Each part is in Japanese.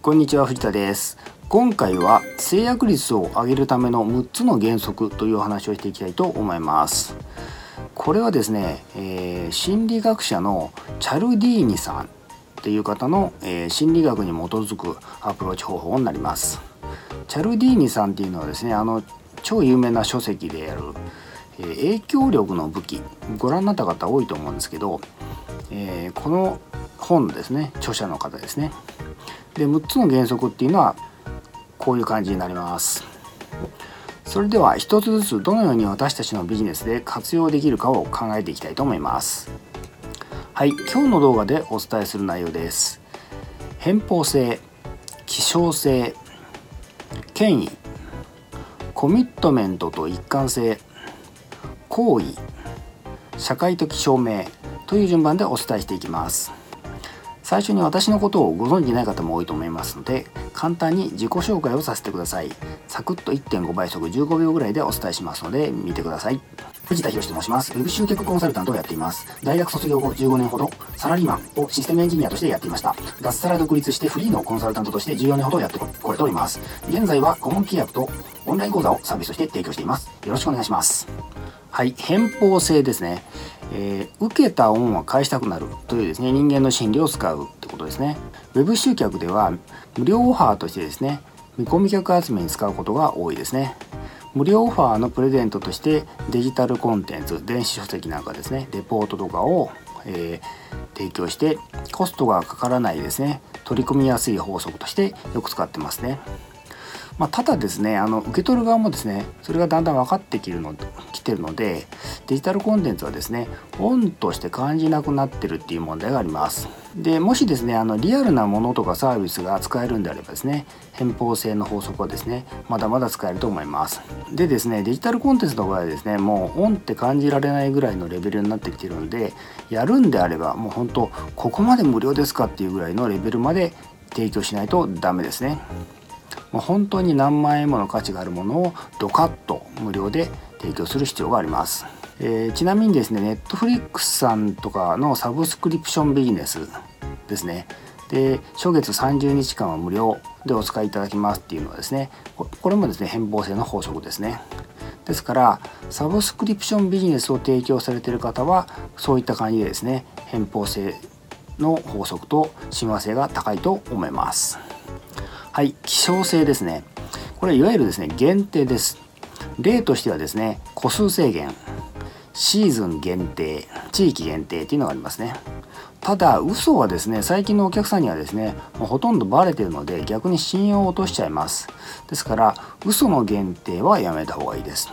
こんにちは藤田です。今回は制約率を上げるための6つの原則という話をしていきたいと思います。これはですね、えー、心理学者のチャルディーニさんっていう方の、えー、心理学に基づくアプローチ方法になります。チャルディーニさんっていうのはですねあの超有名な書籍である、えー、影響力の武器。ご覧になった方多いと思うんですけど、えこの本ですね著者の方ですね。で6つの原則っていうのはこういう感じになります。それでは一つずつどのように私たちのビジネスで活用できるかを考えていきたいと思います。はい今日の動画でお伝えする内容です。偏方性希少性権威コミットメントと一貫性行為社会的証明という順番でお伝えしていきます。最初に私のことをご存じない方も多いと思いますので簡単に自己紹介をさせてくださいサクッと1.5倍速15秒ぐらいでお伝えしますので見てください藤田博と申します。ウェブ集客コンサルタントをやっています。大学卒業後15年ほど、サラリーマンをシステムエンジニアとしてやっていました。脱サラ独立してフリーのコンサルタントとして14年ほどやってこれております。現在は顧問契約とオンライン講座をサービスとして提供しています。よろしくお願いします。はい、偏方性ですね。えー、受けた恩は返したくなるというですね人間の心理を使うってことですね。ウェブ集客では無料オファーとしてですね見込み客集めに使うことが多いですね。無料オファーのプレゼントとしてデジタルコンテンツ電子書籍なんかですねレポートとかを、えー、提供してコストがかからないですね取り組みやすい法則としてよく使ってますね。まあ、ただですねあの受け取る側もですねそれがだんだん分かってきるのきてるのでデジタルコンテンツはですねオンとして感じなくなってるっていう問題があります。でもしですねあのリアルなものとかサービスが使えるんであればですね偏方性の法則はですねまだまだ使えると思います。でですねデジタルコンテンツの場合はですねもうオンって感じられないぐらいのレベルになってきてるんでやるんであればもう本当ここまで無料ですかっていうぐらいのレベルまで提供しないとダメですね。もう本当に何万円もの価値があるものをドカッと無料で提供する必要があります。えー、ちなみにですね、ネットフリックスさんとかのサブスクリプションビジネスですね。で、初月30日間は無料でお使いいただきますっていうのはですね、これもですね、変貌性の法則ですね。ですから、サブスクリプションビジネスを提供されている方は、そういった感じでですね、変貌性の法則と親和性が高いと思います。はい、希少性ですね。これいわゆるですね、限定です。例としてはですね、個数制限、シーズン限定、地域限定っていうのがありますね。ただ、嘘はですね、最近のお客さんにはですね、もうほとんどバレてるので逆に信用を落としちゃいます。ですから、嘘の限定はやめた方がいいです。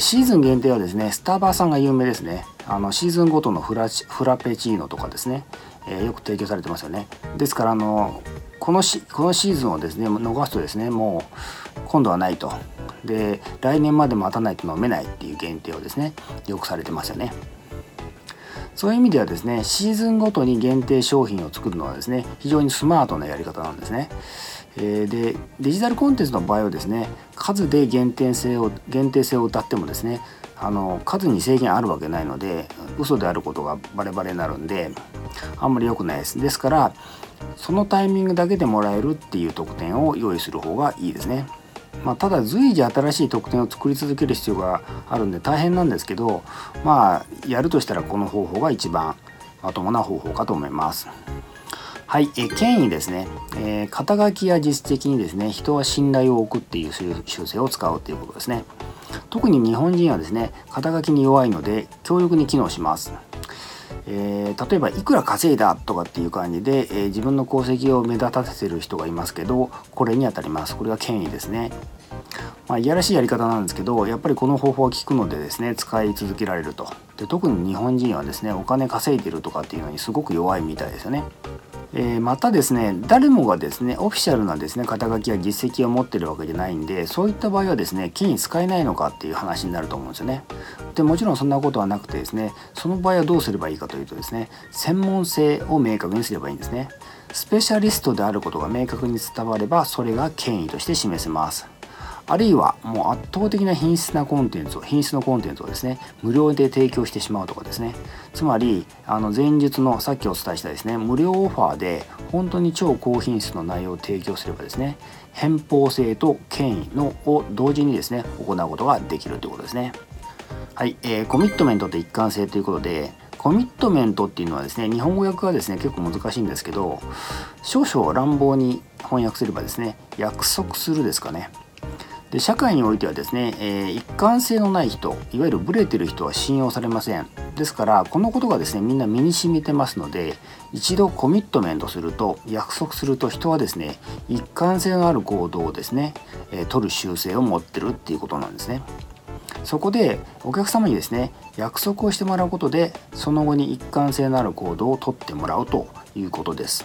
シーズン限定はですね、スタバさんが有名ですね。あのシーズンごとのフラペチーノとかですね、えー、よく提供されてますよね。ですから、あのこのしこのシーズンをですね逃すとですねもう今度はないと。で来年まで待たないと飲めないっていう限定をですねよくされてますよね。そういう意味ではですねシーズンごとに限定商品を作るのはですね非常にスマートなやり方なんですね。でデジタルコンテンツの場合はですね数で限定性を限定性を謳ってもですねあの数に制限あるわけないので嘘であることがバレバレになるんであんまり良くないですですからそのタイミングだけでもらえるっていう特典を用意する方がいいですね。まあ、ただ随時新しい特典を作り続ける必要があるんで大変なんですけどまあやるとしたらこの方法が一番まともな方法かと思います。はい、え権威ですね、えー、肩書きや実績にですね人は信頼を置くっていう習性を使うっていうことですね特に日本人はですね肩書きに弱いので強力に機能します。えー、例えばいくら稼いだとかっていう感じで、えー、自分の功績を目立たせてる人がいますけどこれにあたります。これが権威ですね。まあ、いやらしいやり方なんですけどやっぱりこの方法は効くのでですね使い続けられると。で特に日本人はですねお金稼いでるとかっていうのにすごく弱いみたいですよね。え、またですね誰もがですねオフィシャルなですね肩書きや実績を持ってるわけじゃないんでそういった場合はですね金に使えないのかっていう話になると思うんですよね。でもちろんそんなことはなくてですねその場合はどうすればいいかというとですね専門性を明確にすればいいんですね。スペシャリストであることが明確に伝わればそれが権威として示せます。あるいはもう圧倒的な品質なコンテンツを品質のコンテンツをですね無料で提供してしまうとかですねつまりあの前述のさっきお伝えしたですね無料オファーで本当に超高品質の内容を提供すればですね偏方性と権威のを同時にですね行うことができるということですね。はい、えー、コミットメントと一貫性ということでコミットメントっていうのはですね日本語訳がですね結構難しいんですけど少々乱暴に翻訳すればですね約束するですかね。で社会においてはですね、えー、一貫性のない人いわゆるブレてる人は信用されません。ですからこのことがですねみんな身に染みてますので一度コミットメントすると約束すると人はですね一貫性のある行動をですね、えー、取る習性を持ってるっていうことなんですね。そこでお客様にですね約束をしてもらうことでその後に一貫性のある行動をとってもらうということです。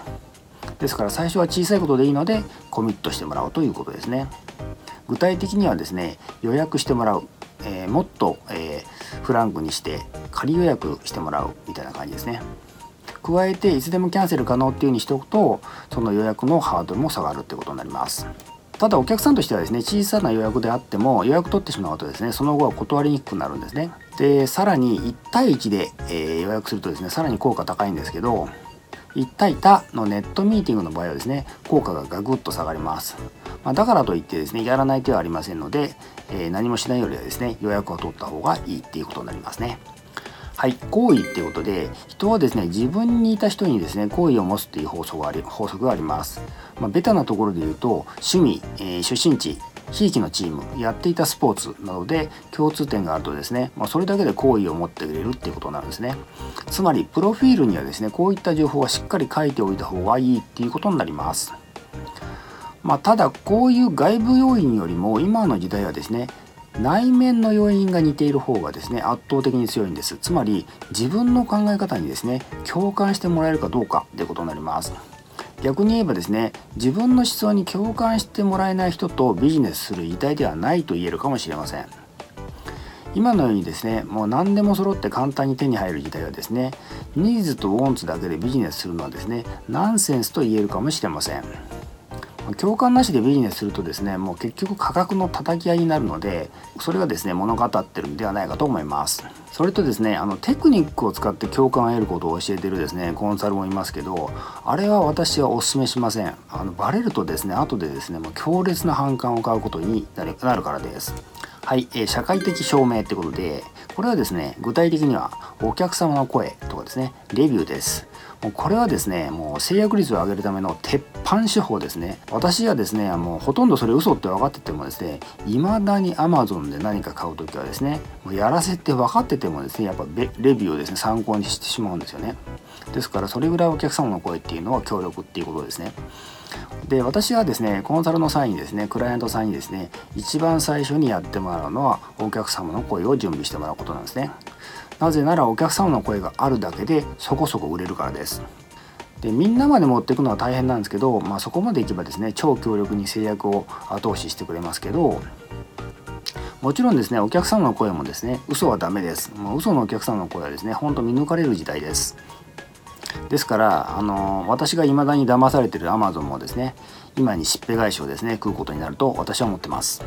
ですから最初は小さいことでいいのでコミットしてもらうということですね。具体的にはですね予約してもらう、えー、もっと、えー、フランクにして仮予約してもらうみたいな感じですね。加えていつでもキャンセル可能っていう風にしておくとその予約のハードルも下がるってことになります。ただお客さんとしてはですね小さな予約であっても予約取ってしまうとですねその後は断りにくくなるんですね。でさらに1対1で、えー、予約するとですねさらに効果高いんですけど1対多のネットミーティングの場合はですね効果がガクッと下がります。まあ、だからといってですねやらない手はありませんので、えー、何もしないよりはですね予約を取った方がいいっていうことになりますね。はい、好意っていうことで人はですね自分にいた人にですね好意を持つっていう法則があり法則があります。まあ、ベタなところで言うと趣味、えー、出身地ひいきのチームやっていたスポーツなどで共通点があるとですね、まあ、それだけで好意を持ってくれるっていうことなんですねつまりプロフィールにはですねこういった情報はしっかり書いておいた方がいいっていうことになりますまあ、ただこういう外部要因よりも今の時代はですね内面の要因が似ている方がですね圧倒的に強いんです。つまり自分の考え方にですね共感してもらえるかどうかってことになります。逆に言えばですね自分の思想に共感してもらえない人とビジネスする遺体ではないと言えるかもしれません。今のようにですねもう何でも揃って簡単に手に入る時代はですねニーズとウォンツだけでビジネスするのはですねナンセンスと言えるかもしれません。共感なしでビジネスするとですねもう結局価格の叩き合いになるのでそれがですね物語ってるんではないかと思います。それとですねあのテクニックを使って共感を得ることを教えてるですねコンサルもいますけどあれは私はお勧めしません。あのバレるとですね後でですねもう強烈な反感を買うことになるからです。はい、えー、社会的証明ってことでこれはですね具体的にはお客様の声とかですねレビューです。もうこれはですねもう制約率を上げるための鉄板手法ですね。私はですねもうほとんどそれ嘘って分かっててもですね未だに Amazon で何か買う時はですねもうやらせて分かっててもですねやっぱレビューをですね参考にしてしまうんですよね。ですからそれぐらいお客様の声っていうのは強力っていうことですね。で私はですねコンサルの際にですねクライアントさんにですね一番最初にやってもらうのはお客様の声を準備してもらうことなんですね。なぜならお客様の声があるだけでそこそこ売れるからです。でみんなまで持っていくのは大変なんですけど、まあ、そこまでいけばですね超強力に制約を後押ししてくれますけどもちろんですねお客様の声もですね嘘はダメです。もう嘘のお客様の声はですねほんと見抜かれる時代です。ですからあの私が未だに騙されてる Amazon もですね今にしっぺ返しをですね食うことになると私は思ってます。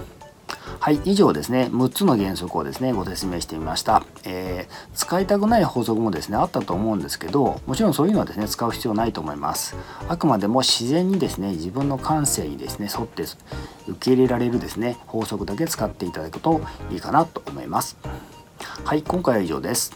はい以上ですね6つの原則をですねご説明してみました、えー、使いたくない法則もですねあったと思うんですけどもちろんそういうのはですね使う必要ないと思います。あくまでも自然にですね自分の感性にですね沿って受け入れられるですね法則だけ使っていただくといいかなと思います。はい今回は以上です。